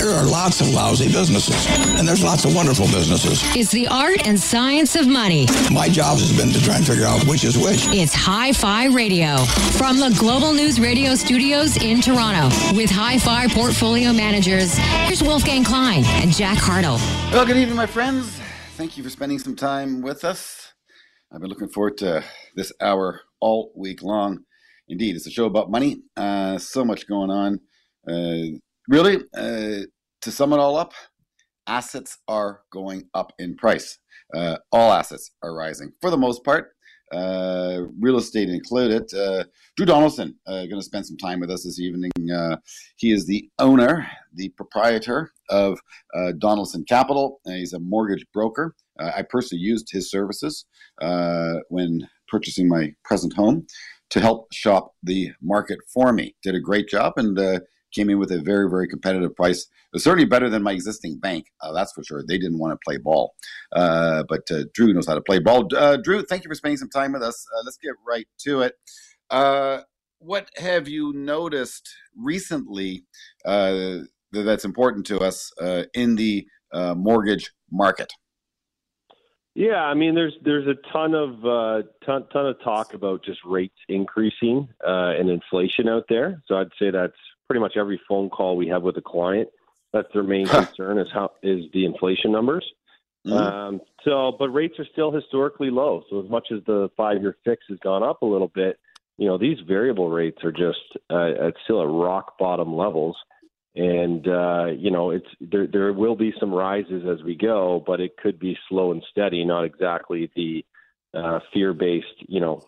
There are lots of lousy businesses, and there's lots of wonderful businesses. It's the art and science of money. My job has been to try and figure out which is which. It's Hi Fi Radio from the Global News Radio studios in Toronto with Hi Fi portfolio managers. Here's Wolfgang Klein and Jack Hartle. Well, good evening, my friends. Thank you for spending some time with us. I've been looking forward to this hour all week long. Indeed, it's a show about money. Uh, so much going on. Uh, really, uh, to sum it all up, assets are going up in price. Uh, all assets are rising for the most part. Uh, real estate included. Uh, Drew Donaldson uh, going to spend some time with us this evening. Uh, he is the owner, the proprietor of uh, Donaldson Capital. he's a mortgage broker. I personally used his services when purchasing my present home to help shop the market for me. Did a great job and came in with a very, very competitive price. It was certainly better than my existing bank, uh, that's for sure. They didn't want to play ball. Uh, but uh, Drew knows how to play ball. Uh, Drew, thank you for spending some time with us. Uh, let's get right to it. what have you noticed recently that's important to us in the mortgage market? Yeah, I mean, there's there's a ton of uh, ton ton of talk about just rates increasing uh, and inflation out there. So I'd say that's pretty much every phone call we have with a client. That's their main concern is how is the inflation numbers. Mm-hmm. Um, so, but rates are still historically low. So as much as the five year fix has gone up a little bit, you know these variable rates are just uh, at still at rock bottom levels and uh, you know it's there. There will be some rises as we go, but it could be slow and steady, not exactly the uh, fear-based, you know,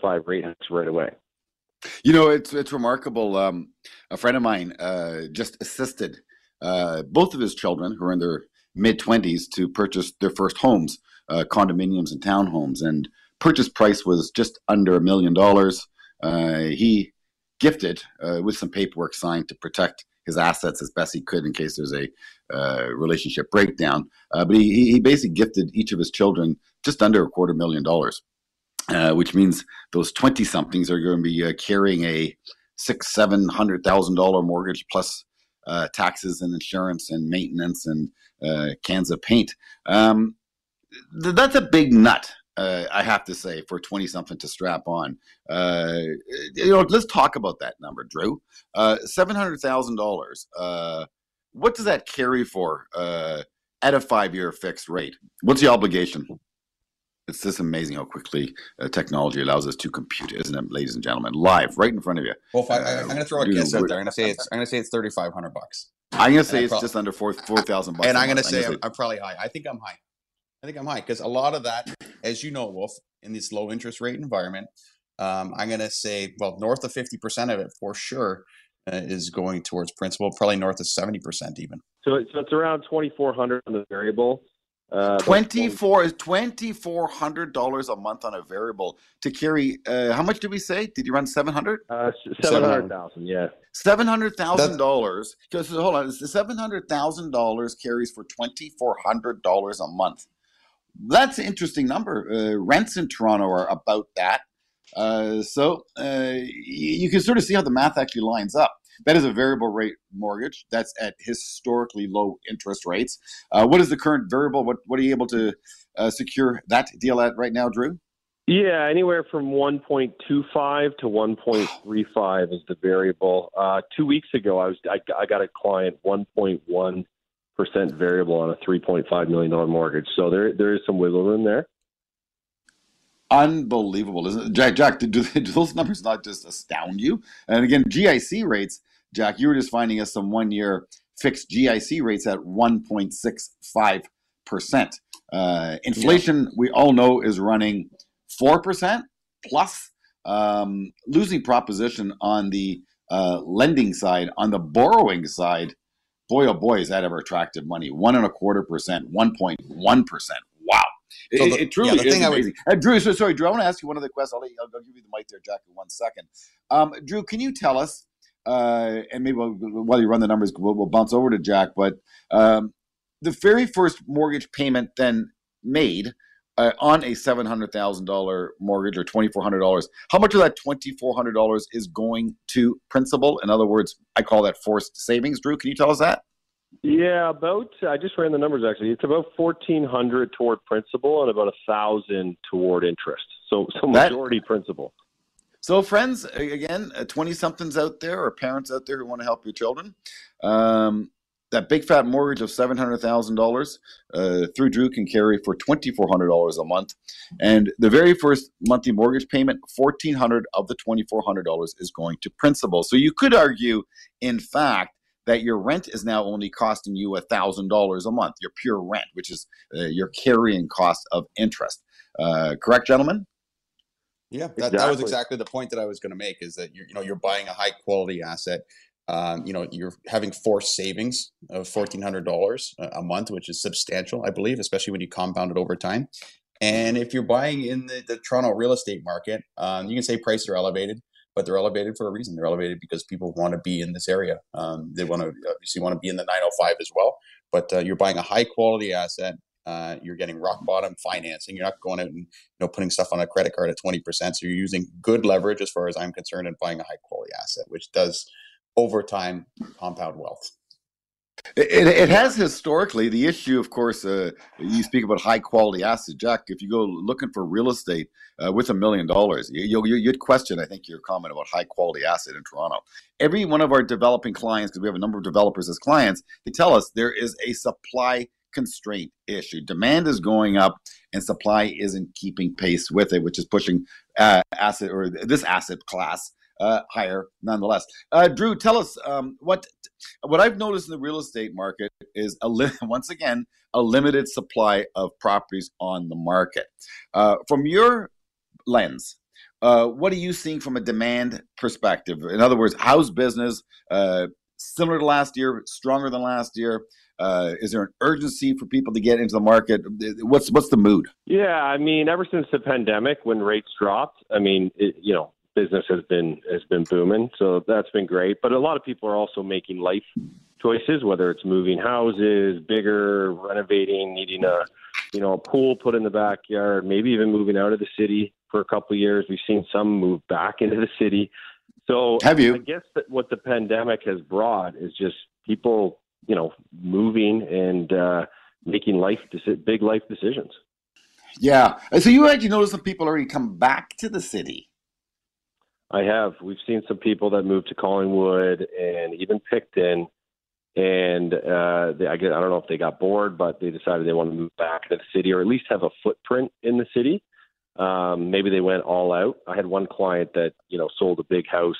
five rate hikes right away. You know, it's it's remarkable. Um, a friend of mine uh, just assisted uh, both of his children, who are in their mid twenties, to purchase their first homes, uh, condominiums and townhomes, and purchase price was just under a million dollars. Uh, he gifted with some paperwork signed to protect his assets as best he could in case there's a uh, relationship breakdown. Uh, but he, he basically gifted each of his children just under a quarter million dollars, uh, which means those 20 somethings are going to be uh, carrying a six, seven hundred thousand dollar mortgage plus uh, taxes and insurance and maintenance and uh, cans of paint. Um, th- that's a big nut uh, I have to say, for 20 something to strap on. You know, let's talk about that number, Drew. Uh, $700,000. Uh, what does that carry for at a five year fixed rate? What's the obligation? It's just amazing how quickly uh, technology allows us to compute, isn't it, ladies and gentlemen? Live, right in front of you. Well, I, am going to throw a guess out there. I'm going to say it's I'm going to say it's 3,500 bucks. I'm going to say it's just under four four thousand bucks. And I'm going to say I'm, I'm probably high. I think I'm high. I think I'm high because a lot of that, as you know, Wolf, in this low interest rate environment, um, I'm going to say, well, north of 50% of it for sure uh, is going towards principal, probably north of 70% even. So, so it's around 2400 on the variable. Uh, 24 is $2,400 a month on a variable to carry. Uh, how much did we say? Did you run 700? Uh, 700,000, yeah. $700,000. Because hold on, $700,000 carries for $2,400 a month. That's an interesting number. Uh, rents in Toronto are about that. Uh, so uh, you can sort of see how the math actually lines up. That is a variable rate mortgage. That's at historically low interest rates. Uh, what is the current variable? What what are you able to uh, secure that deal at right now, Drew? Yeah, anywhere from 1.25 to 1.35 is the variable. Uh, two weeks ago, I was I, I got a client 1.1 percent variable on a three point five million dollar mortgage. So there there is some wiggle room there. Unbelievable, isn't it? Jack? Jack, do, do those numbers not just astound you? And again, GIC rates, Jack, you were just finding us some one year fixed GIC rates at one point six five percent. Uh, inflation, yeah. we all know, is running four percent plus. Um, losing proposition on the uh, lending side, on the borrowing side, boy, oh boy, is that ever attractive money. One and a quarter percent, 1.1 percent. So the, it, it, truly yeah, is amazing. Would... Uh, Drew, so, sorry, Drew, I want to ask you one other question. I'll, you, I'll, I'll, give you the mic there, Jack, in one second. Um, Drew, can you tell us, uh, and maybe we'll, while you run the numbers, we'll, we'll bounce over to Jack, but um, the very first mortgage payment then made uh, on a seven hundred thousand dollar mortgage or twenty four hundred dollars, how much of that twenty four hundred dollars is going to principal? In other words, I call that forced savings. Drew, can you tell us that? Yeah, about I just ran the numbers actually. It's about fourteen hundred toward principal and about a thousand toward interest. So so majority that, principal. So friends, again, twenty somethings out there or parents out there who want to help your children. Um, that big fat mortgage of seven hundred thousand uh, dollars through Drew can carry for twenty four hundred dollars a month, and the very first monthly mortgage payment, fourteen hundred of the twenty four hundred dollars is going to principal. So you could argue, in fact, that your rent is now only costing you thousand dollars a month, your pure rent, which is uh, your carrying cost of interest. Uh, correct, gentlemen? Yeah, that, exactly. that was exactly the point that I was going to make. Is that you're, you know you're buying a high quality asset. Um, you know you're having forced savings of fourteen hundred dollars a month, which is substantial, I believe, especially when you compound it over time. And if you're buying in the, the Toronto real estate market, um, you can say prices are elevated but they're elevated for a reason. They're elevated because people want to be in this area. Um, they want to obviously want to be in the 905 as well. But uh, you're buying a high quality asset. Uh, you're getting rock bottom financing. You're not going out and you know putting stuff on a credit card at 20%. So you're using good leverage as far as I'm concerned and buying a high quality asset, which does over time compound wealth. It, it has historically the issue, of course. Uh, you speak about high quality asset, Jack. If you go looking for real estate uh, with a million dollars, you, would question, I think, your comment about high quality asset in Toronto. Every one of our developing clients, because we have a number of developers as clients, they tell us there is a supply constraint issue. Demand is going up, and supply isn't keeping pace with it, which is pushing uh, asset or this asset class uh, higher nonetheless. Uh, Drew, tell us um, what what I've noticed in the real estate market is a li- once again a limited supply of properties on the market. Uh, from your lens, uh, what are you seeing from a demand perspective? In other words, how's business uh, similar to last year, stronger than last year? Uh, is there an urgency for people to get into the market? What's what's the mood? Yeah, I mean, ever since the pandemic, when rates dropped, I mean, it, you know, business has been has been booming, so that's been great. But a lot of people are also making life choices, whether it's moving houses, bigger, renovating, needing a you know a pool put in the backyard, maybe even moving out of the city for a couple of years. We've seen some move back into the city. So have you? I guess that what the pandemic has brought is just people, you know, moving and uh, making life big life decisions. Yeah. So you actually notice some people already come back to the city. I have. We've seen some people that moved to Collingwood and even Picton, and uh, they, I, get, I don't know if they got bored, but they decided they want to move back to the city or at least have a footprint in the city. Um, maybe they went all out. I had one client that you know sold a big house,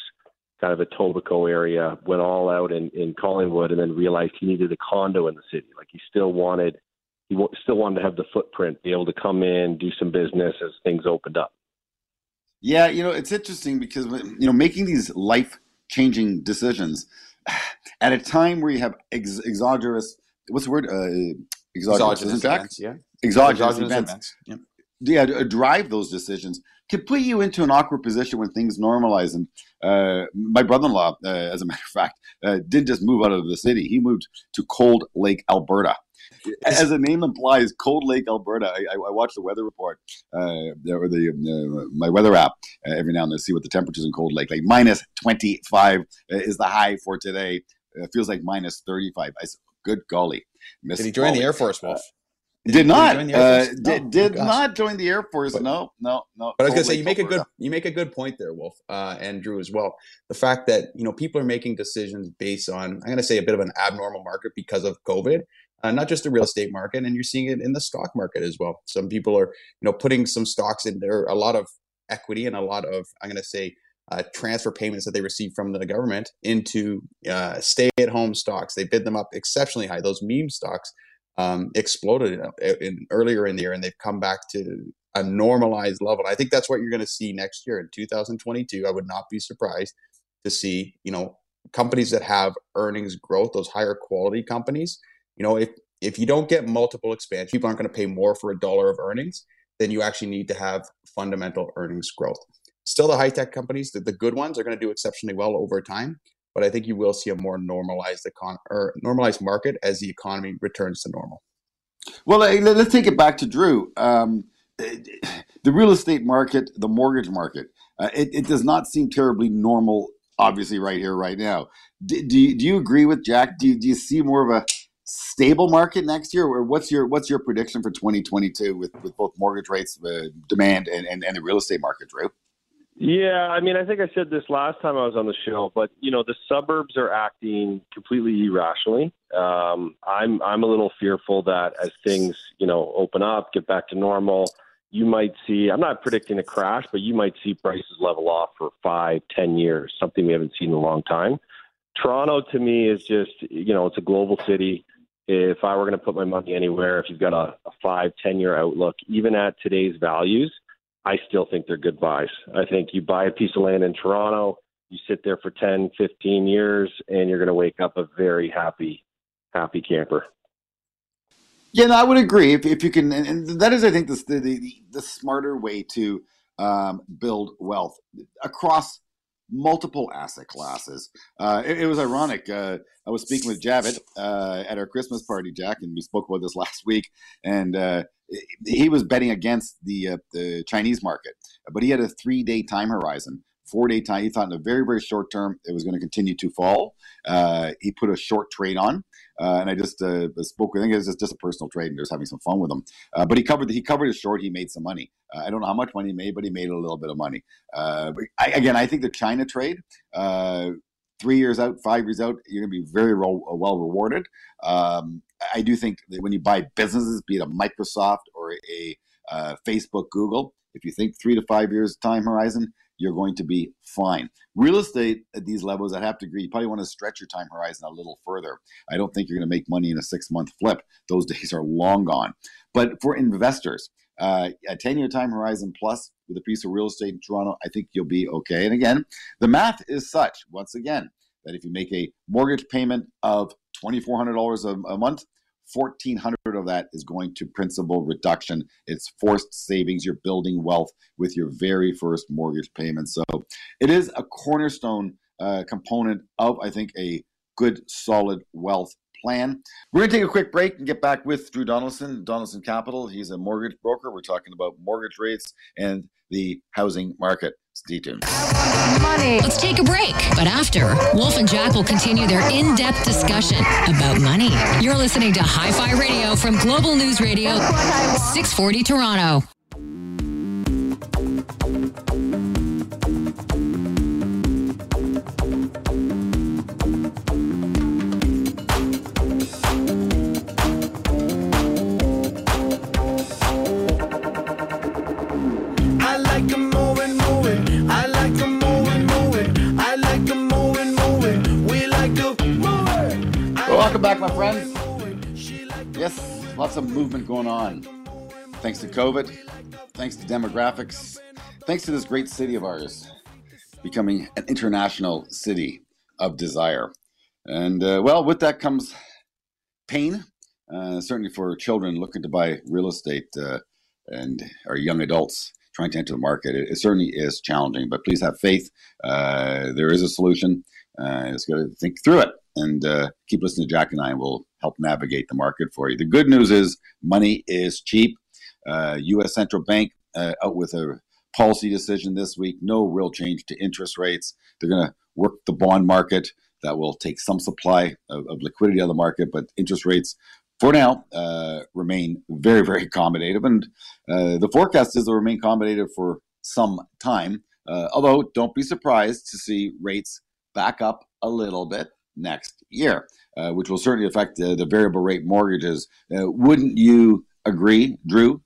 kind of a Etobicoke area, went all out in, in Collingwood, and then realized he needed a condo in the city. Like he still wanted, he w- still wanted to have the footprint, be able to come in, do some business as things opened up. Yeah, you know, it's interesting because you know, making these life-changing decisions at a time where you have ex- exogenous what's the word? Uh, exogenous, exogenous events, yeah. Exogenous, exogenous events. events. Yeah. Yeah, drive those decisions can put you into an awkward position when things normalize. And uh, my brother-in-law, uh, as a matter of fact, uh, didn't just move out of the city; he moved to Cold Lake, Alberta as the name implies, Cold Lake, Alberta. I, I, I watch the weather report uh, or the uh, my weather app uh, every now and then to see what the temperatures in Cold Lake. Like minus twenty five uh, is the high for today. It feels like minus thirty five. I said, good golly, Miss Did he join the Air Force, Wolf? Did, did not uh, no, did, did oh, not join the Air Force. But, no, no, no. But I was gonna say you make a good you make a good point there, Wolf, uh, and Drew as well. The fact that you know people are making decisions based on I'm gonna say a bit of an abnormal market because of COVID, uh, not just the real estate market, and you're seeing it in the stock market as well. Some people are, you know, putting some stocks in there, a lot of equity and a lot of, I'm going to say, uh, transfer payments that they receive from the government into uh, stay-at-home stocks. They bid them up exceptionally high. Those meme stocks um, exploded in, in, earlier in the year, and they've come back to a normalized level. I think that's what you're going to see next year in 2022. I would not be surprised to see, you know, companies that have earnings growth, those higher quality companies, you know, if if you don't get multiple expansion, people aren't going to pay more for a dollar of earnings. Then you actually need to have fundamental earnings growth. Still, the high tech companies, the, the good ones, are going to do exceptionally well over time. But I think you will see a more normalized econ or normalized market as the economy returns to normal. Well, let's take it back to Drew. Um, the real estate market, the mortgage market, uh, it, it, does not seem terribly normal, obviously, right here, right now. Do, do, you, do you agree with Jack? Do you, do you see more of a stable market next year, or what's your what's your prediction for 2022 with, with both mortgage rates, uh, demand, and, and, and the real estate market, Drew? Yeah, I mean, I think I said this last time I was on the show, but you know, the suburbs are acting completely irrationally. Um, I'm I'm a little fearful that as things you know open up, get back to normal, you might see. I'm not predicting a crash, but you might see prices level off for five, ten years, something we haven't seen in a long time. Toronto to me is just you know it's a global city. If I were going to put my money anywhere, if you've got a, a five, ten year outlook, even at today's values I still think they're good buys. I think you buy a piece of land in Toronto, you sit there for 10, 15 years, and you're going to wake up a very happy, happy camper. Yeah, no, I would agree. If, if you can, and that is, I think, the the, the smarter way to um, build wealth across multiple asset classes. Uh, it, it, was ironic. Uh, I was speaking with Javid uh, at our Christmas party, Jack, and we spoke about this last week. And uh, he was betting against the uh, the Chinese market, but he had a three day time horizon. Four day time. He thought in a very very short term it was going to continue to fall. Uh, he put a short trade on, uh, and I just uh, spoke with him. It was just a personal trade, and just having some fun with him. Uh, but he covered he covered his short. He made some money. Uh, I don't know how much money he made, but he made a little bit of money. I, again, I think the China trade three years out, five years out, you're going to be very well, well rewarded. Um, I do think that when you buy businesses, be it a Microsoft or a uh, Facebook, Google, if you think three to five years time horizon, you're going to be fine. Real estate at these levels, I have to agree, you probably want to stretch your time horizon a little further. I don't think you're going to make money in a six month flip. Those days are long gone. But for investors, uh, a 10 year time horizon plus with a piece of real estate in Toronto, I think you'll be okay. And again, the math is such, once again, that if you make a mortgage payment of $2,400 a month, 1400 of that is going to principal reduction. It's forced savings. You're building wealth with your very first mortgage payment. So it is a cornerstone uh, component of, I think, a good, solid wealth plan. We're going to take a quick break and get back with Drew Donaldson, Donaldson Capital. He's a mortgage broker. We're talking about mortgage rates and the housing market. Stay tuned. Let's take a break. But after, Wolf and Jack will continue their in depth discussion about money. You're listening to Hi Fi Radio from Global News Radio, 640 Toronto. My friends. Yes, lots of movement going on. Thanks to COVID, thanks to demographics, thanks to this great city of ours becoming an international city of desire. And uh, well, with that comes pain, uh, certainly for children looking to buy real estate uh, and our young adults trying to enter the market. It, it certainly is challenging, but please have faith. Uh, there is a solution. Uh, just got to think through it and uh, keep listening to Jack and I, and we'll help navigate the market for you. The good news is money is cheap. Uh, U.S. Central Bank uh, out with a policy decision this week. No real change to interest rates. They're going to work the bond market. That will take some supply of, of liquidity out of the market, but interest rates for now uh, remain very, very accommodative. And uh, the forecast is they'll remain accommodative for some time. Uh, although, don't be surprised to see rates back up a little bit next year, uh, which will certainly affect the, the variable rate mortgages. Uh, wouldn't you agree, Drew?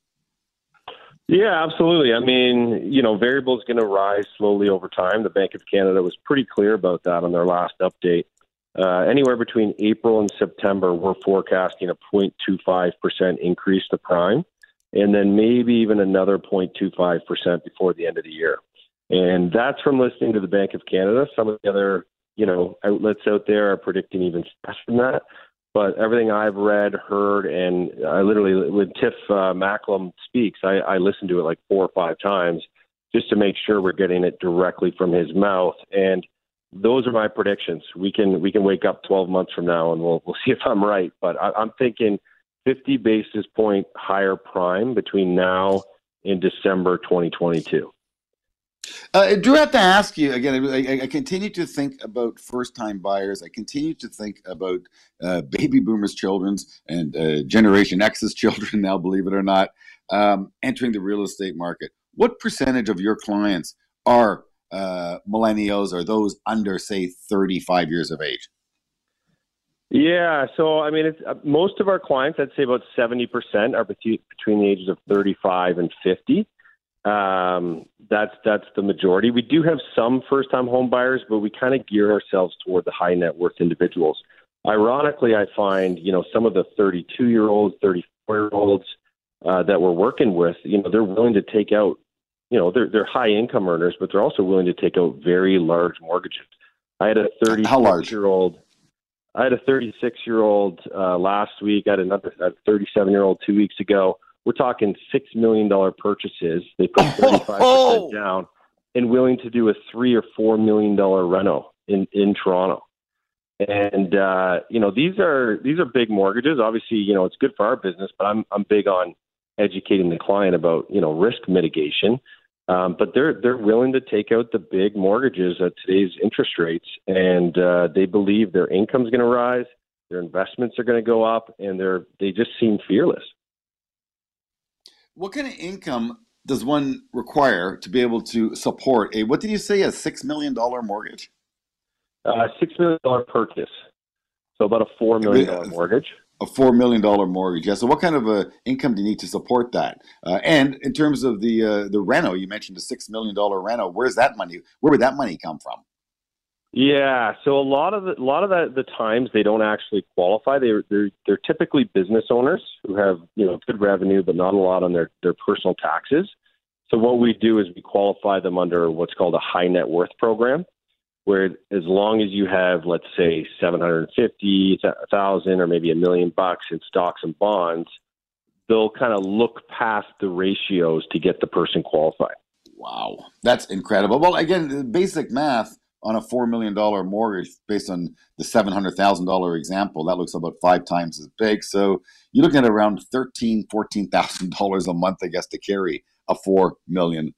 Yeah, absolutely. I mean, you know, variable is going to rise slowly over time. The Bank of Canada was pretty clear about that on their last update. Uh, anywhere between April and September, we're forecasting a 0.25% increase to prime, and then maybe even another 0.25% before the end of the year. And that's from listening to the Bank of Canada. Some of the other you know, outlets out there are predicting even less than that. But everything I've read, heard, and I literally, when Tiff uh, Macklem speaks, I, I listen to it like four or five times just to make sure we're getting it directly from his mouth. And those are my predictions. We can we can wake up 12 months from now and we'll we'll see if I'm right. But I, I'm thinking 50 basis point higher prime between now and December 2022. Uh, Drew, I have to ask you again. I, I continue to think about first-time buyers. I continue to think about uh, baby boomers' children's and uh, Generation X's children. Now, believe it or not, um, entering the real estate market. What percentage of your clients are uh, millennials or those under, say, thirty-five years of age? Yeah, so I mean, it's, uh, most of our clients, I'd say about seventy percent, are between the ages of thirty-five and fifty. Um, that's that's the majority. We do have some first-time home buyers, but we kind of gear ourselves toward the high net worth individuals. Ironically, I find you know some of the 32-year-olds, 34-year-olds uh, that we're working with, you know, they're willing to take out, you know, they're they're high income earners, but they're also willing to take out very large mortgages. I had a 36-year-old. I had a 36 year old uh, last week. I had another 37 year old two weeks ago we're talking six million dollar purchases. They put thirty five percent down and willing to do a three or four million dollar reno in in Toronto. And uh, you know these are these are big mortgages. Obviously, you know it's good for our business, but I'm I'm big on educating the client about you know risk mitigation. Um, but they're they're willing to take out the big mortgages at today's interest rates, and uh, they believe their income's going to rise, their investments are going to go up, and they're they just seem fearless. What kind of income does one require to be able to support a what did you say a six million dollar mortgage? Uh, six million dollar purchase, so about a four million dollar mortgage. A four million dollar mortgage. Yeah. So, what kind of a income do you need to support that? Uh, and in terms of the uh, the reno, you mentioned a six million dollar reno. Where's that money? Where would that money come from? Yeah, so a lot of the, a lot of the, the times they don't actually qualify. They're, they're they're typically business owners who have you know good revenue but not a lot on their their personal taxes. So what we do is we qualify them under what's called a high net worth program, where as long as you have let's say seven hundred fifty thousand or maybe a million bucks in stocks and bonds, they'll kind of look past the ratios to get the person qualified. Wow, that's incredible. Well, again, basic math on a $4 million mortgage based on the $700,000 example, that looks about five times as big. So you're looking at around $13,000, $14,000 a month, I guess, to carry a $4 million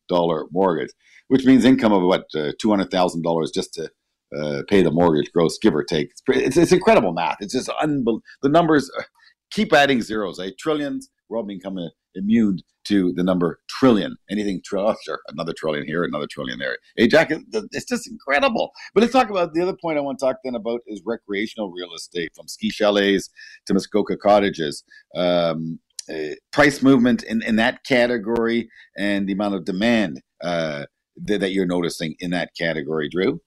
mortgage, which means income of what, uh, $200,000 just to uh, pay the mortgage, gross, give or take. It's, it's, it's incredible math. It's just unbelievable. The numbers uh, keep adding zeros, eh? Trillions. We're all becoming immune to the number trillion. Anything trillion, oh, sure, another trillion here, another trillion there. Hey, Jack, it's just incredible. But let's talk about the other point I want to talk then about is recreational real estate, from ski chalets to Muskoka cottages. Um, uh, price movement in, in that category and the amount of demand uh, that, that you're noticing in that category, Drew?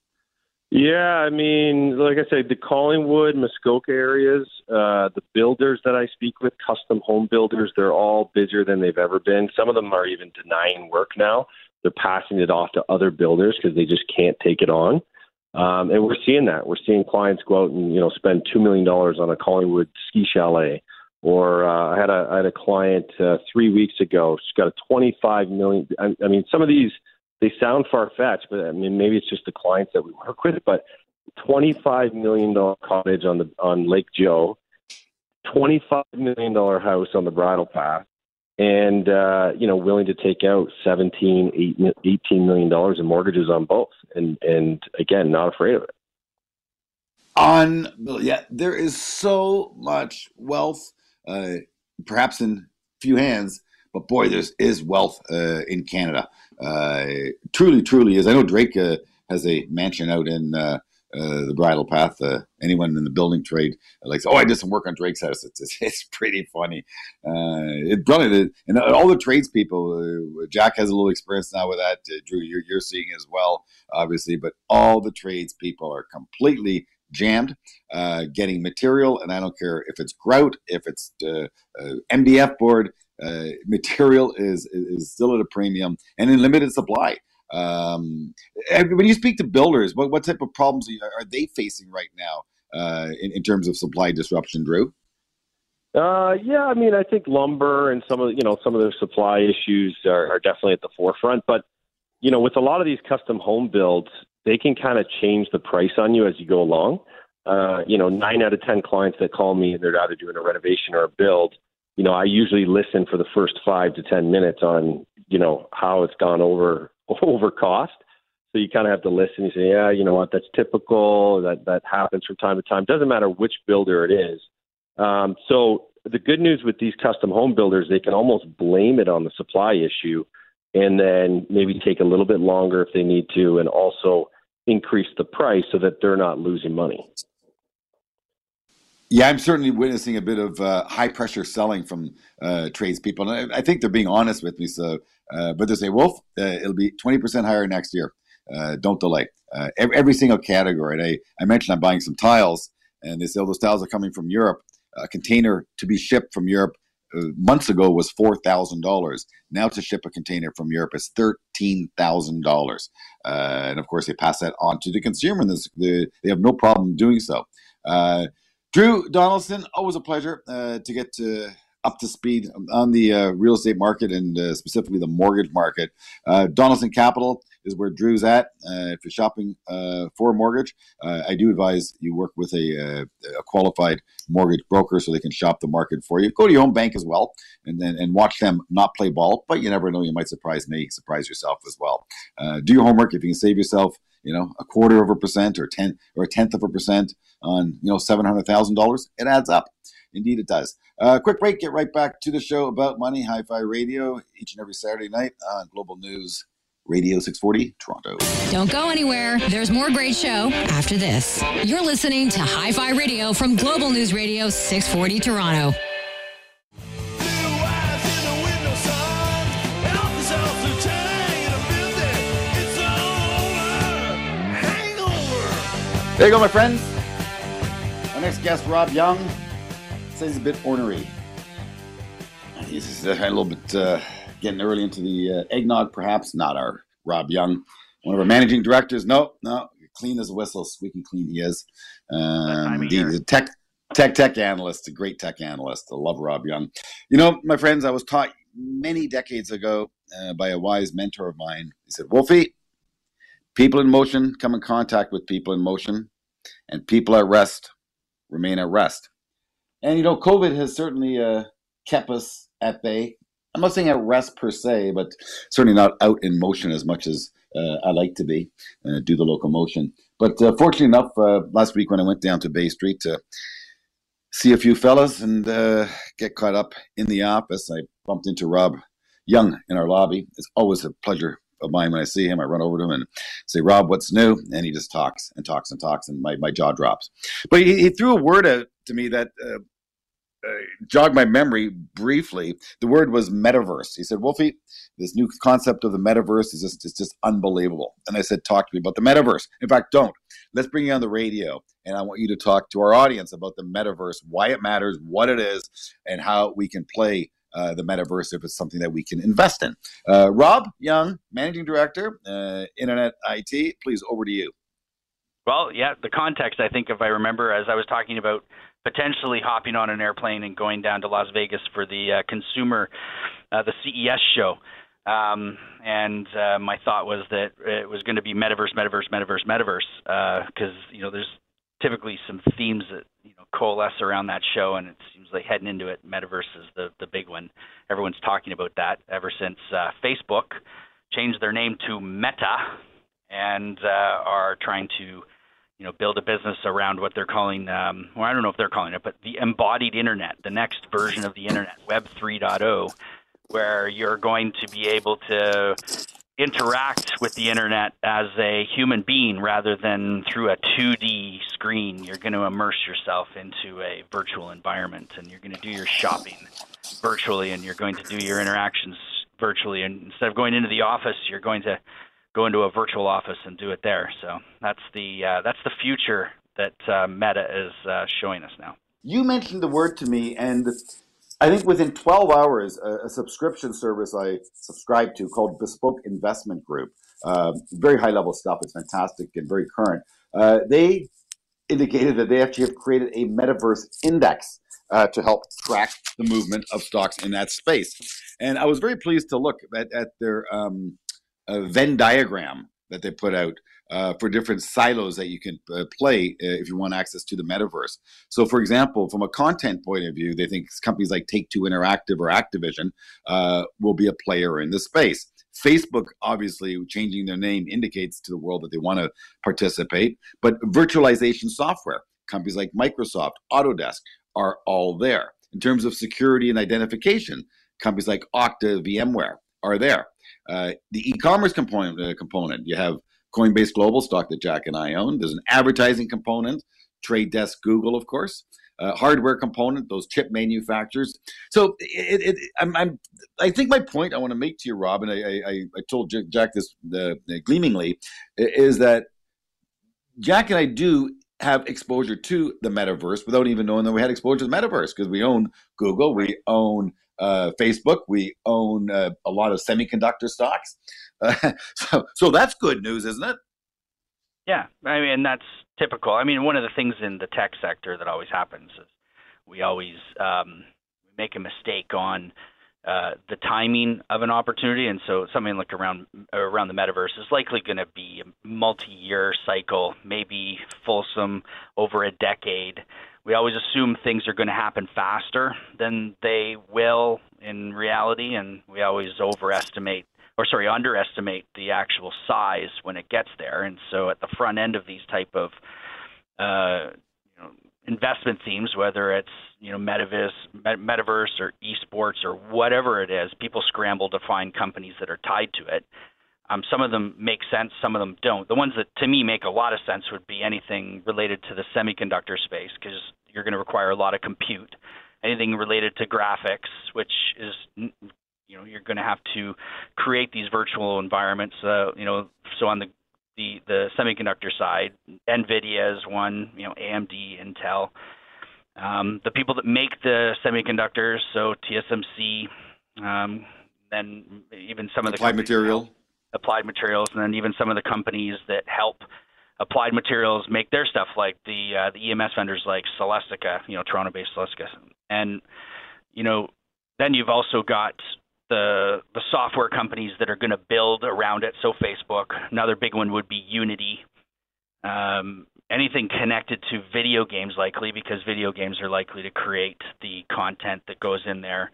Yeah, I mean, like I said, the Collingwood, Muskoka areas, uh, the builders that I speak with, custom home builders, they're all busier than they've ever been. Some of them are even denying work now. They're passing it off to other builders because they just can't take it on. Um, and we're seeing that. We're seeing clients go out and you know spend two million dollars on a Collingwood ski chalet. Or uh, I had a I had a client uh, three weeks ago. She's got a twenty five million. I, I mean, some of these they sound far fetched, but I mean maybe it's just the clients that we work with. But twenty five million dollar cottage on the on Lake Joe, twenty five million dollar house on the bridle path, and uh, you know willing to take out 17 18 million dollars in mortgages on both, and and again not afraid of it. On yeah, there is so much wealth, uh, perhaps in few hands, but boy, there is is wealth uh, in Canada. Uh, truly, truly is. I know Drake uh, has a mansion out in uh, uh, the Bridle Path. anyone in the building trade likes, oh, I did some work on Drake's house. It's it's, it's pretty funny. it's brilliant, and all the tradespeople. Jack has a little experience now with that. Drew, you're you're seeing as well, obviously, but all the tradespeople are completely jammed, uh, getting material, and I don't care if it's grout, if it's uh, uh, MDF board, uh, material is is still at a premium and in limited supply. Um, when you speak to builders, what, what type of problems are, they facing right now uh, in, in, terms of supply disruption, Drew? Uh, yeah, I mean, I think lumber and some of you know some of their supply issues are, are definitely at the forefront. But you know, with a lot of these custom home builds, they can kind of change the price on you as you go along. Uh, you know, nine out of ten clients that call me and they're either doing a renovation or a build you know, I usually listen for the first five to ten minutes on, you know, how it's gone over over cost. So you kind of have to listen. You say, yeah, you know what, that's typical. That that happens from time to time. Doesn't matter which builder it is. Um, so the good news with these custom home builders, they can almost blame it on the supply issue, and then maybe take a little bit longer if they need to, and also increase the price so that they're not losing money. Yeah, I'm certainly witnessing a bit of uh, high pressure selling from uh, tradespeople, and I, I, think they're being honest with me. So, uh, but they say, "Wolf, uh, it'll be 20 percent higher next year. Uh, don't delay." Uh, every, every, single category. And I, I mentioned I'm buying some tiles, and they say, "Oh, those tiles are coming from Europe." A container to be shipped from Europe months ago was four thousand dollars. Now to ship a container from Europe is thirteen thousand dollars, and of course they pass that on to the consumer, and this, the, they have no problem doing so. Drew Donaldson, always a pleasure uh, to get to, up to speed on the uh, real estate market and uh, specifically the mortgage market. Uh, Donaldson Capital is where Drew's at. Uh, if you're shopping uh, for a mortgage, I do advise you work with a, a, qualified mortgage broker so they can shop the market for you. Go to your own bank as well, and then and watch them not play ball. But you never know; you might surprise me, surprise yourself as well. do your homework if you can save yourself you know, a quarter of a percent or ten or a tenth of a percent on you know seven hundred thousand dollars, it adds up. Indeed, it does. Uh, quick break. Get right back to the show about money. Hi-Fi Radio each and every Saturday night on Global News Radio 640 Toronto. Don't go anywhere. There's more great show after this. You're listening to Hi-Fi Radio from Global News Radio 640 Toronto. There you go, my friends. Our next guest, Rob Young, says he's a bit ornery. He's uh, a little bit uh, getting early into the uh, eggnog, perhaps. Not our Rob Young, one of our managing directors. No, no, clean as a whistle, squeaky clean he is. Um, he's a tech, tech, tech analyst, a great tech analyst. I love Rob Young. You know, my friends, I was taught many decades ago uh, by a wise mentor of mine. He said, Wolfie, people in motion come in contact with people in motion and people at rest remain at rest. And you know, COVID has certainly uh, kept us at bay. I'm not saying at rest per se, but certainly not out in motion as much as uh, I like to be, uh, do the locomotion. But uh, fortunately enough, uh, last week when I went down to Bay Street to see a few fellas and uh, get caught up in the office, I bumped into Rob Young in our lobby. It's always a pleasure of mine when I see him. I run over to him and say, Rob, what's new? And he just talks and talks and talks, and my, my jaw drops. But he, he threw a word out to me that uh, uh, my memory briefly. The word was metaverse. He said, Wolfie, this new concept of the metaverse is just, it's just unbelievable. And I said, talk to me about the metaverse. In fact, don't. Let's bring you on the radio, and I want you to talk to our audience about the metaverse, why it matters, what it is, and how we can play uh, the metaverse if it's something that we can invest in. Uh, Rob Young, Managing Director, uh, Internet IT, please over to you. Well, yeah, the context, I think, if I remember, as I was talking about potentially hopping on an airplane and going down to Las Vegas for the uh, consumer, uh, the CES show. Um, and uh, my thought was that it was going to be metaverse, metaverse, metaverse, metaverse, because you know there's typically some themes that you know coalesce around that show, and it seems like heading into it, metaverse is the the big one. Everyone's talking about that ever since uh, Facebook changed their name to Meta and uh, are trying to you know build a business around what they're calling um, well I don't know if they're calling it, but the embodied internet, the next version of the internet, Web 3.0, where you're going to be able to interact with the internet as a human being rather than through a 2D screen. You're going to immerse yourself into a virtual environment and you're going to do your shopping virtually and you're going to do your interactions virtually. And instead of going into the office, you're going to go into a virtual office and do it there. So that's the uh, that's the future that uh, Meta is uh, showing us now. You mentioned the word to me, and I think within 12 hours, a, a, subscription service I subscribe to called Bespoke Investment Group, uh, very high level stuff. It's fantastic and very current. Uh, they indicated that they actually have created a metaverse index uh, to help track the movement of stocks in that space. And I was very pleased to look at, at their um, Venn diagram that they put out uh, for different silos that you can uh, play uh, if you want access to the metaverse. So, for example, from a content point of view, they think companies like Take Two Interactive or Activision uh, will be a player in the space. Facebook, obviously, changing their name indicates to the world that they want to participate. But virtualization software, companies like Microsoft, Autodesk are all there. In terms of security and identification, companies like Okta, VMware are there. Uh, the e-commerce component, uh, component, you have Coinbase Global stock that Jack and I own. There's an advertising component, Trade Desk, Google, of course. Uh, hardware component, those chip manufacturers. So it, it, I'm, I'm, i think my point I want to make to you, Rob, and I, I, I told Jack this uh, gleamingly, is that Jack and I do have exposure to the metaverse without even knowing that we had exposure to the metaverse because we own Google, we own uh, Facebook, we own uh, a lot of semiconductor stocks. Uh, so, so that's good news, isn't it? Yeah, I mean that's typical. I mean, one of the things in the tech sector that always happens is we always um, make a mistake on uh, the timing of an opportunity, and so something like around around the metaverse is likely going to be a multi-year cycle, maybe fulsome over a decade. We always assume things are going to happen faster than they will in reality, and we always overestimate or sorry, underestimate the actual size when it gets there. And so at the front end of these type of uh, you know, investment themes, whether it's you know metaverse, metaverse or esports or whatever it is, people scramble to find companies that are tied to it. Um, some of them make sense, some of them don't. The ones that to me make a lot of sense would be anything related to the semiconductor space because you're going to require a lot of compute. Anything related to graphics, which is you know you're going to have to create these virtual environments. Uh, you know, so on the the the semiconductor side, Nvidia is one. You know, AMD, Intel. Um, the people that make the semiconductors, so TSMC, um, then even some of the applied material, applied materials, and then even some of the companies that help applied materials make their stuff, like the uh, the EMS vendors like Celestica, you know, Toronto-based Celestica, and you know, then you've also got the the software companies that are going to build around it. So Facebook, another big one would be Unity. Um, anything connected to video games, likely because video games are likely to create the content that goes in there.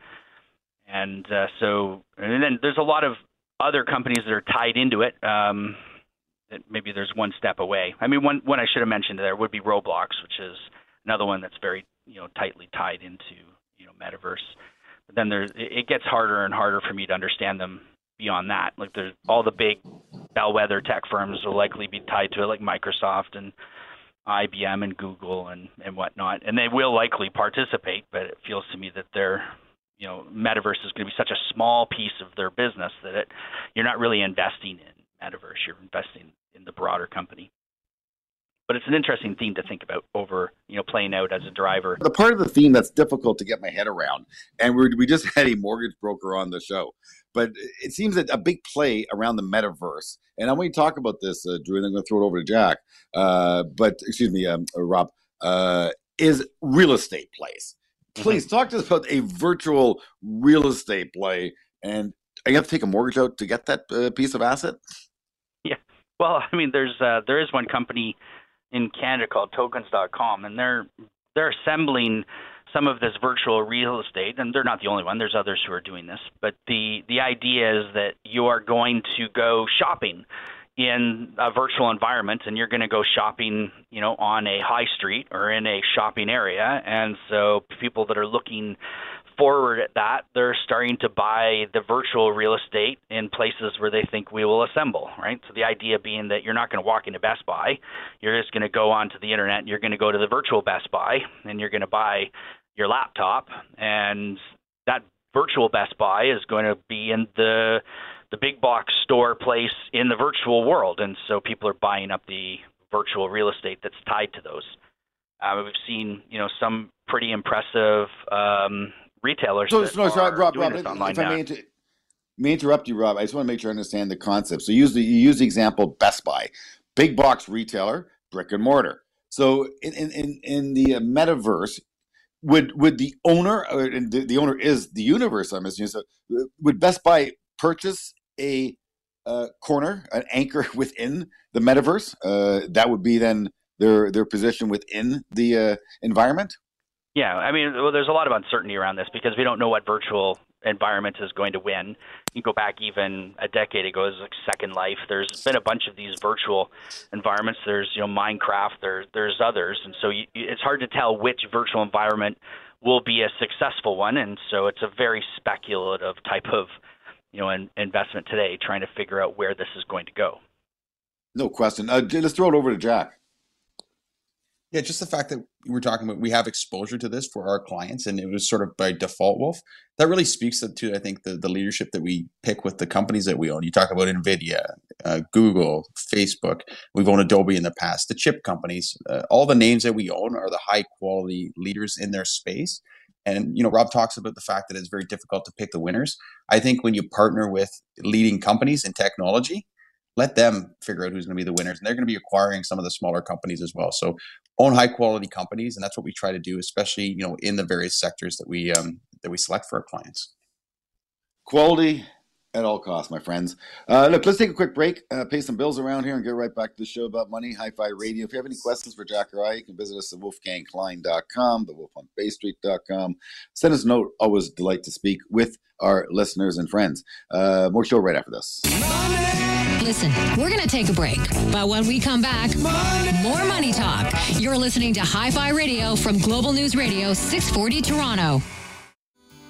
And uh, so, and then there's a lot of other companies that are tied into it. Um, that maybe there's one step away. I mean, one one I should have mentioned there would be Roblox, which is another one that's very you know tightly tied into you know metaverse. But then there, it gets harder and harder for me to understand them beyond that. Like there's all the big bellwether tech firms will likely be tied to it, like Microsoft and IBM and Google and and whatnot, and they will likely participate. But it feels to me that their you know metaverse is going to be such a small piece of their business that it you're not really investing in metaverse. You're investing in the broader company but it's an interesting theme to think about over you know playing out as a driver the part of the theme that's difficult to get my head around and we we just had a mortgage broker on the show but it seems that a big play around the metaverse and i'm going to talk about this uh, drew and i'm going to throw it over to jack uh, but excuse me um, rob uh, is real estate plays please mm-hmm. talk to us about a virtual real estate play and you have to take a mortgage out to get that uh, piece of asset yeah well i mean there's uh, there is one company in Canada called Tokens.com, and they're they're assembling some of this virtual real estate, and they're not the only one. There's others who are doing this, but the the idea is that you are going to go shopping in a virtual environment and you're going to go shopping, you know, on a high street or in a shopping area. And so people that are looking forward at that, they're starting to buy the virtual real estate in places where they think we will assemble, right? So the idea being that you're not going to walk into Best Buy, you're just going to go onto the internet, and you're going to go to the virtual Best Buy, and you're going to buy your laptop, and that virtual Best Buy is going to be in the the big box store place in the virtual world, and so people are buying up the virtual real estate that's tied to those. Uh, we've seen, you know, some pretty impressive um, retailers. So, so, so Rob, Rob, if, if I may, inter- may interrupt you, Rob, I just want to make sure I understand the concept. So, use the you use the example Best Buy, big box retailer, brick and mortar. So, in in in the metaverse, would would the owner, the, the owner is the universe, I'm assuming. So, would Best Buy purchase a uh, corner, an anchor within the metaverse? Uh, that would be then their their position within the uh, environment. Yeah, I mean, well, there's a lot of uncertainty around this because we don't know what virtual environment is going to win. You go back even a decade ago, it was like Second Life. There's been a bunch of these virtual environments. There's you know Minecraft. There's there's others, and so you, it's hard to tell which virtual environment will be a successful one. And so it's a very speculative type of you know in, investment today, trying to figure out where this is going to go. No question. Uh, let's throw it over to Jack. Yeah, just the fact that we're talking about we have exposure to this for our clients, and it was sort of by default, Wolf. That really speaks to, I think, the the leadership that we pick with the companies that we own. You talk about Nvidia, uh, Google, Facebook. We've owned Adobe in the past. The chip companies, uh, all the names that we own are the high quality leaders in their space. And you know, Rob talks about the fact that it's very difficult to pick the winners. I think when you partner with leading companies in technology, let them figure out who's going to be the winners and they're going to be acquiring some of the smaller companies as well so own high quality companies and that's what we try to do especially you know in the various sectors that we um, that we select for our clients quality at all costs my friends uh, look let's take a quick break uh, pay some bills around here and get right back to the show about money hi-fi radio if you have any questions for jack or i you can visit us at wolfgangklein.com the wolf on bay street.com send us a note always delight to speak with our listeners and friends uh, more show right after this Listen, we're going to take a break. But when we come back, more money talk. You're listening to Hi Fi Radio from Global News Radio 640 Toronto.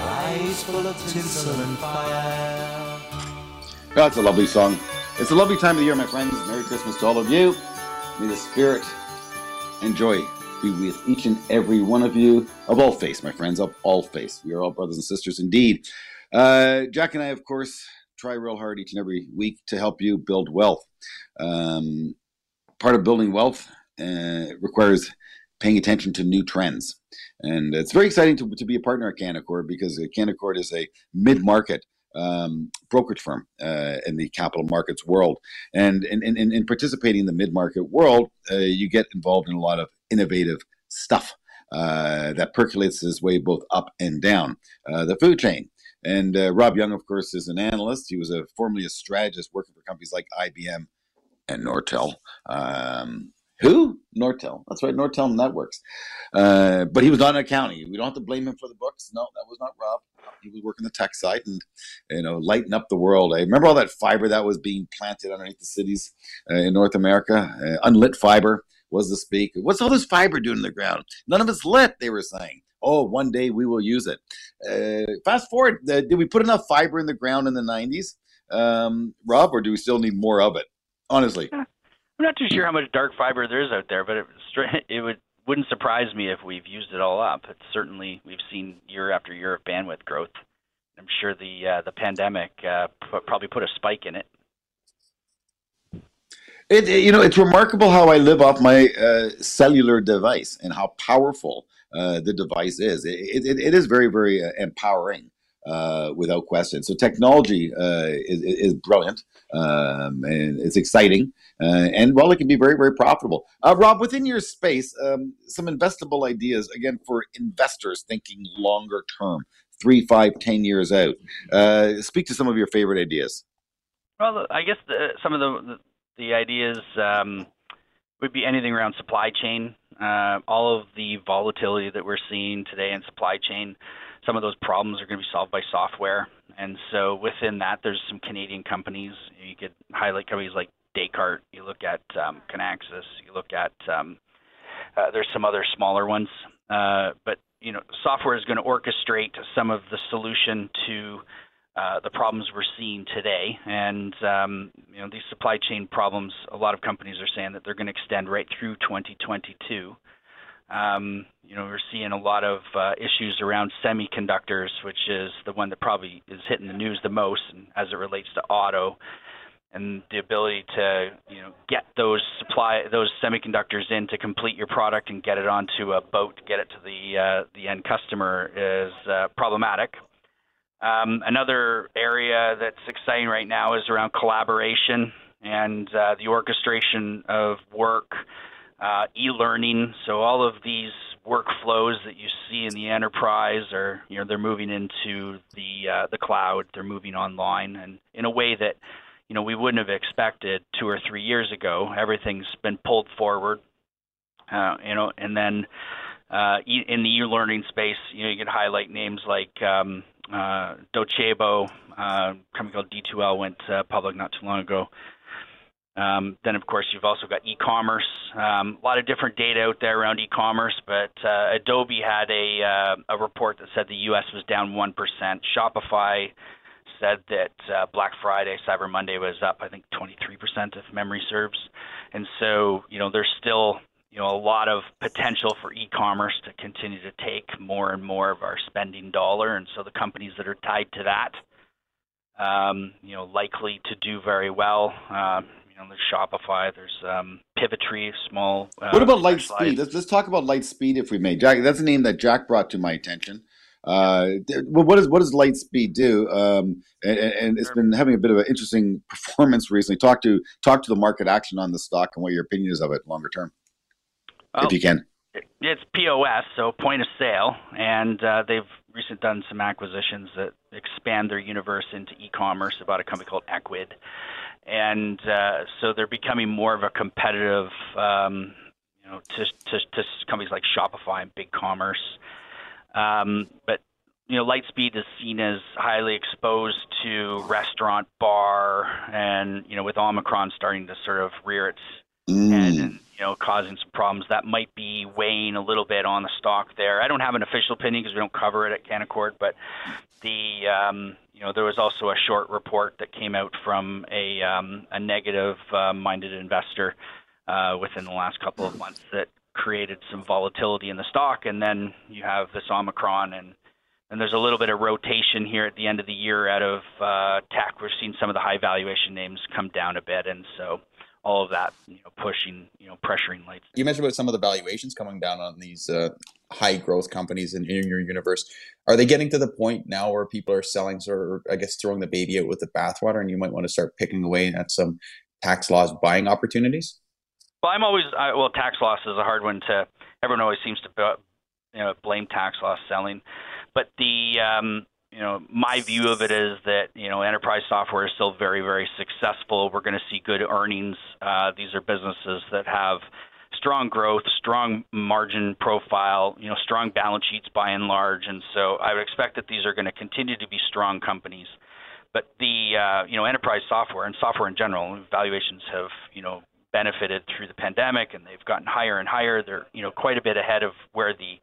eyes full of tinsel and fire. That's a lovely song. It's a lovely time of the year, my friends. Merry Christmas to all of you. May the Spirit and joy be with each and every one of you of all faith, my friends, of all faith. We are all brothers and sisters indeed. Uh, Jack and I, of course, try real hard each and every week to help you build wealth. Um, part of building wealth uh, requires paying attention to new trends. And it's very exciting to, to be a partner at Canaccord because Canaccord is a mid market um, brokerage firm uh, in the capital markets world. And in, in, in participating in the mid market world, uh, you get involved in a lot of innovative stuff. Uh, that percolates its way both up and down uh, the food chain. And uh, Rob Young, of course, is an analyst. He was a formerly a strategist working for companies like IBM and Nortel. Um, who? Nortel. That's right, Nortel Networks. Uh, but he was not an accounting. We don't have to blame him for the books. No, that was not Rob. He was working the tech side and you know lighting up the world. I remember all that fiber that was being planted underneath the cities uh, in North America. Uh, unlit fiber was the speak. What's all this fiber doing in the ground? None of it's lit. They were saying oh, one day we will use it. Uh, fast forward, uh, did we put enough fiber in the ground in the 90s, um, Rob, or do we still need more of it? Honestly. I'm not too sure how much dark fiber there is out there, but it, it would wouldn't surprise me if we've used it all up. It's certainly we've seen year after year of bandwidth growth. I'm sure the uh, the pandemic uh, probably put a spike in it. It, you know, it's remarkable how I live off my uh, cellular device and how powerful uh, the device is. It, it, it is very, very uh, empowering. Uh, without question. So technology uh, is, is, brilliant um, and it's exciting, uh, and well, it can be very, very profitable. Uh, Rob, within your space, um, some investable ideas again for investors thinking longer term, three, five, ten years out. speak to some of your favorite ideas. Well, I guess the, some of the the, the ideas um, would be anything around supply chain uh, all of the volatility that we're seeing today in supply chain, some of those problems are going to be solved by software. And so within that, there's some Canadian companies. You could highlight companies like Descartes. You look at um, Kinaxis. You look at um, uh, there's some other smaller ones. Uh, but you know, software is going to orchestrate some of the solution to uh, the problems we're seeing today. And um, you know, these supply chain problems, a lot of companies are saying that they're going to extend right through 2022. Um, you know, we're seeing a lot of uh, issues around semiconductors, which is the one that probably is hitting the news the most as it relates to auto and the ability to you know get those supply those semiconductors in to complete your product and get it onto a boat, get it to the uh, the end customer is uh, problematic. Um, another area that's exciting right now is around collaboration and uh, the orchestration of work, uh, e-learning. So all of these workflows that you see in the enterprise are, you know, they're moving into the uh, the cloud. They're moving online, and in a way that, you know, we wouldn't have expected two or three years ago. Everything's been pulled forward, uh, you know, and then uh, in the e-learning space, you know, you can highlight names like um, uh, Docebo, uh, company called D2L went uh, public not too long ago. Um, then, of course, you've also got e-commerce. Um, a lot of different data out there around e-commerce, but uh, Adobe had a, uh, a report that said the U.S. was down one percent. Shopify said that uh, Black Friday, Cyber Monday was up, I think, 23 percent, if memory serves. And so, you know, there's still you know a lot of potential for e-commerce to continue to take more and more of our spending dollar, and so the companies that are tied to that, um, you know, likely to do very well. Uh, you know, there's Shopify, there's um, Pivotree, small. Uh, what about Lightspeed? Let's, let's talk about Lightspeed if we may. Jack, that's a name that Jack brought to my attention. Uh, what does what does Lightspeed do? Um, and, and, it's been having a bit of an interesting performance recently. Talk to talk to the market action on the stock and what your opinion is of it longer term, well, if you can. It's POS, so point of sale, and uh, they've recently done some acquisitions that expand their universe into e-commerce. About a company called Ecwid, and uh, so they're becoming more of a competitive, um, you know, to, to, to companies like Shopify and BigCommerce. Um, but you know, Lightspeed is seen as highly exposed to restaurant, bar, and you know, with Omicron starting to sort of rear its mm. head and you know, causing some problems, that might be weighing a little bit on the stock there. I don't have an official opinion because we don't cover it at Canaccord, but the um, you know, there was also a short report that came out from a, um, a negative-minded uh, investor uh, within the last couple of months that created some volatility in the stock. And then you have this Omicron, and and there's a little bit of rotation here at the end of the year out of uh, tech. We're seeing some of the high valuation names come down a bit, and so all of that, you know, pushing, you know, pressuring lights. You mentioned about some of the valuations coming down on these uh, high growth companies in, in your universe. Are they getting to the point now where people are selling, or I guess throwing the baby out with the bathwater, and you might want to start picking away at some tax loss buying opportunities? Well, I'm always I, well. Tax loss is a hard one to. Everyone always seems to you know blame tax loss selling, but the um, you know, my view of it is that you know enterprise software is still very, very successful. We're going to see good earnings. Uh, these are businesses that have strong growth, strong margin profile, you know, strong balance sheets by and large, and so I would expect that these are going to continue to be strong companies. But the uh, you know enterprise software and software in general valuations have you know benefited through the pandemic, and they've gotten higher and higher. They're you know quite a bit ahead of where the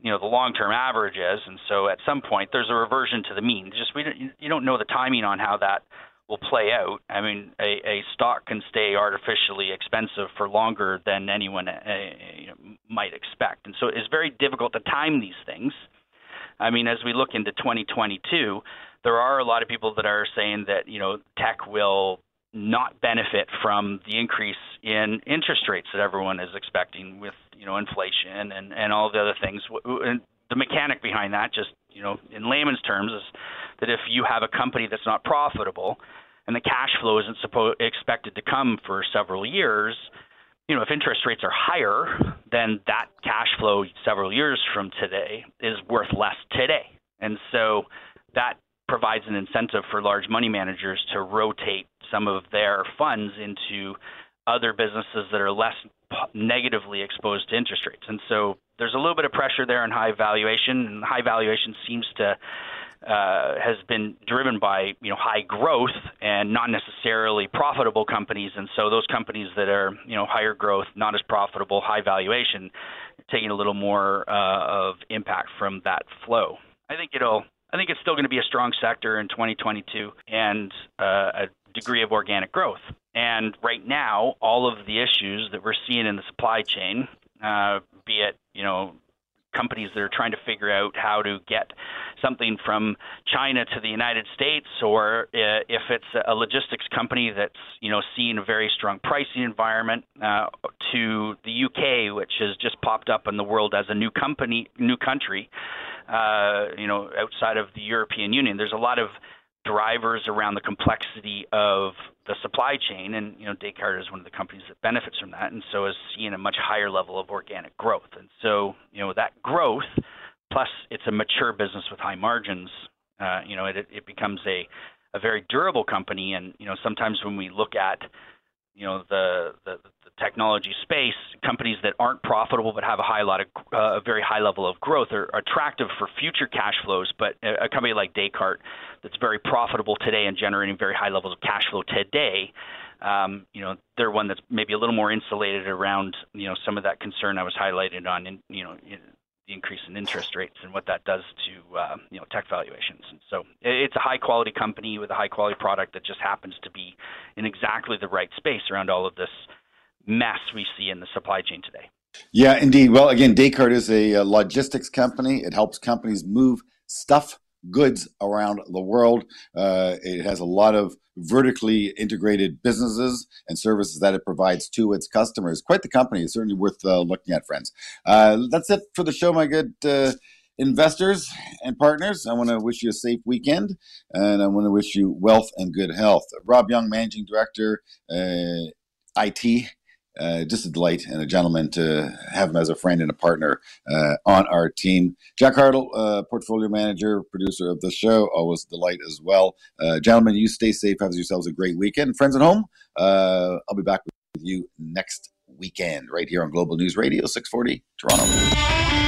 you know the long-term average is, and so at some point there's a reversion to the mean. Just we don't, you don't know the timing on how that will play out. I mean, a, a stock can stay artificially expensive for longer than anyone uh, you know, might expect, and so it's very difficult to time these things. I mean, as we look into 2022, there are a lot of people that are saying that you know tech will not benefit from the increase in interest rates that everyone is expecting with you know inflation and and all the other things. And the mechanic behind that, just you know, in layman's terms, is that if you have a company that's not profitable and the cash flow isn't supposed expected to come for several years, you know, if interest rates are higher, then that cash flow several years from today is worth less today, and so that provides an incentive for large money managers to rotate some of their funds into other businesses that are less negatively exposed to interest rates. And so there's a little bit of pressure there on high valuation, and high valuation seems to uh, has been driven by you know high growth and not necessarily profitable companies, and so those companies that are you know higher growth, not as profitable, high valuation, taking a little more uh, of impact from that flow. I think it'll. I think it's still going to be a strong sector in 2022 and uh, a degree of organic growth. And right now, all of the issues that we're seeing in the supply chain, uh, be it you know companies that are trying to figure out how to get something from China to the United States, or uh, if it's a logistics company that's you know seeing a very strong pricing environment, uh, to the UK, which has just popped up in the world as a new company, new country uh, you know, outside of the European Union. There's a lot of drivers around the complexity of the supply chain, and you know, Descartes is one of the companies that benefits from that, and so is seeing a much higher level of organic growth. And so, you know, that growth, plus it's a mature business with high margins, uh, you know, it, it becomes a a very durable company. And you know, sometimes when we look at you know the, the, the technology space, companies that aren't profitable but have a high lot of uh, a very high level of growth are attractive for future cash flows. But a, company like Descartes that's very profitable today and generating very high levels of cash flow today, um, you know, they're one that's maybe a little more insulated around you know some of that concern I was highlighted on, in, you know, the increase in interest rates and what that does to uh, you know tech valuations. And so it's a high quality company with a high quality product that just happens to be in exactly the right space around all of this mess we see in the supply chain today. Yeah, indeed. Well, again, Descartes is a, a logistics company. It helps companies move stuff goods around the world. Uh, it has a lot of vertically integrated businesses and services that it provides to its customers. Quite the company. It's certainly worth uh, looking at, friends. Uh, that's it for the show, my good uh, investors and partners. I want to wish you a safe weekend and I want to wish you wealth and good health. Rob Young, Managing Director, uh, IT uh, just a delight and a gentleman to have him as a friend and a partner uh, on our team. Jack Hartle, uh, portfolio manager, producer of the show, always a delight as well. Uh, gentlemen, you stay safe. Have yourselves a great weekend. Friends at home, uh, I'll be back with you next weekend right here on Global News Radio, 640 Toronto.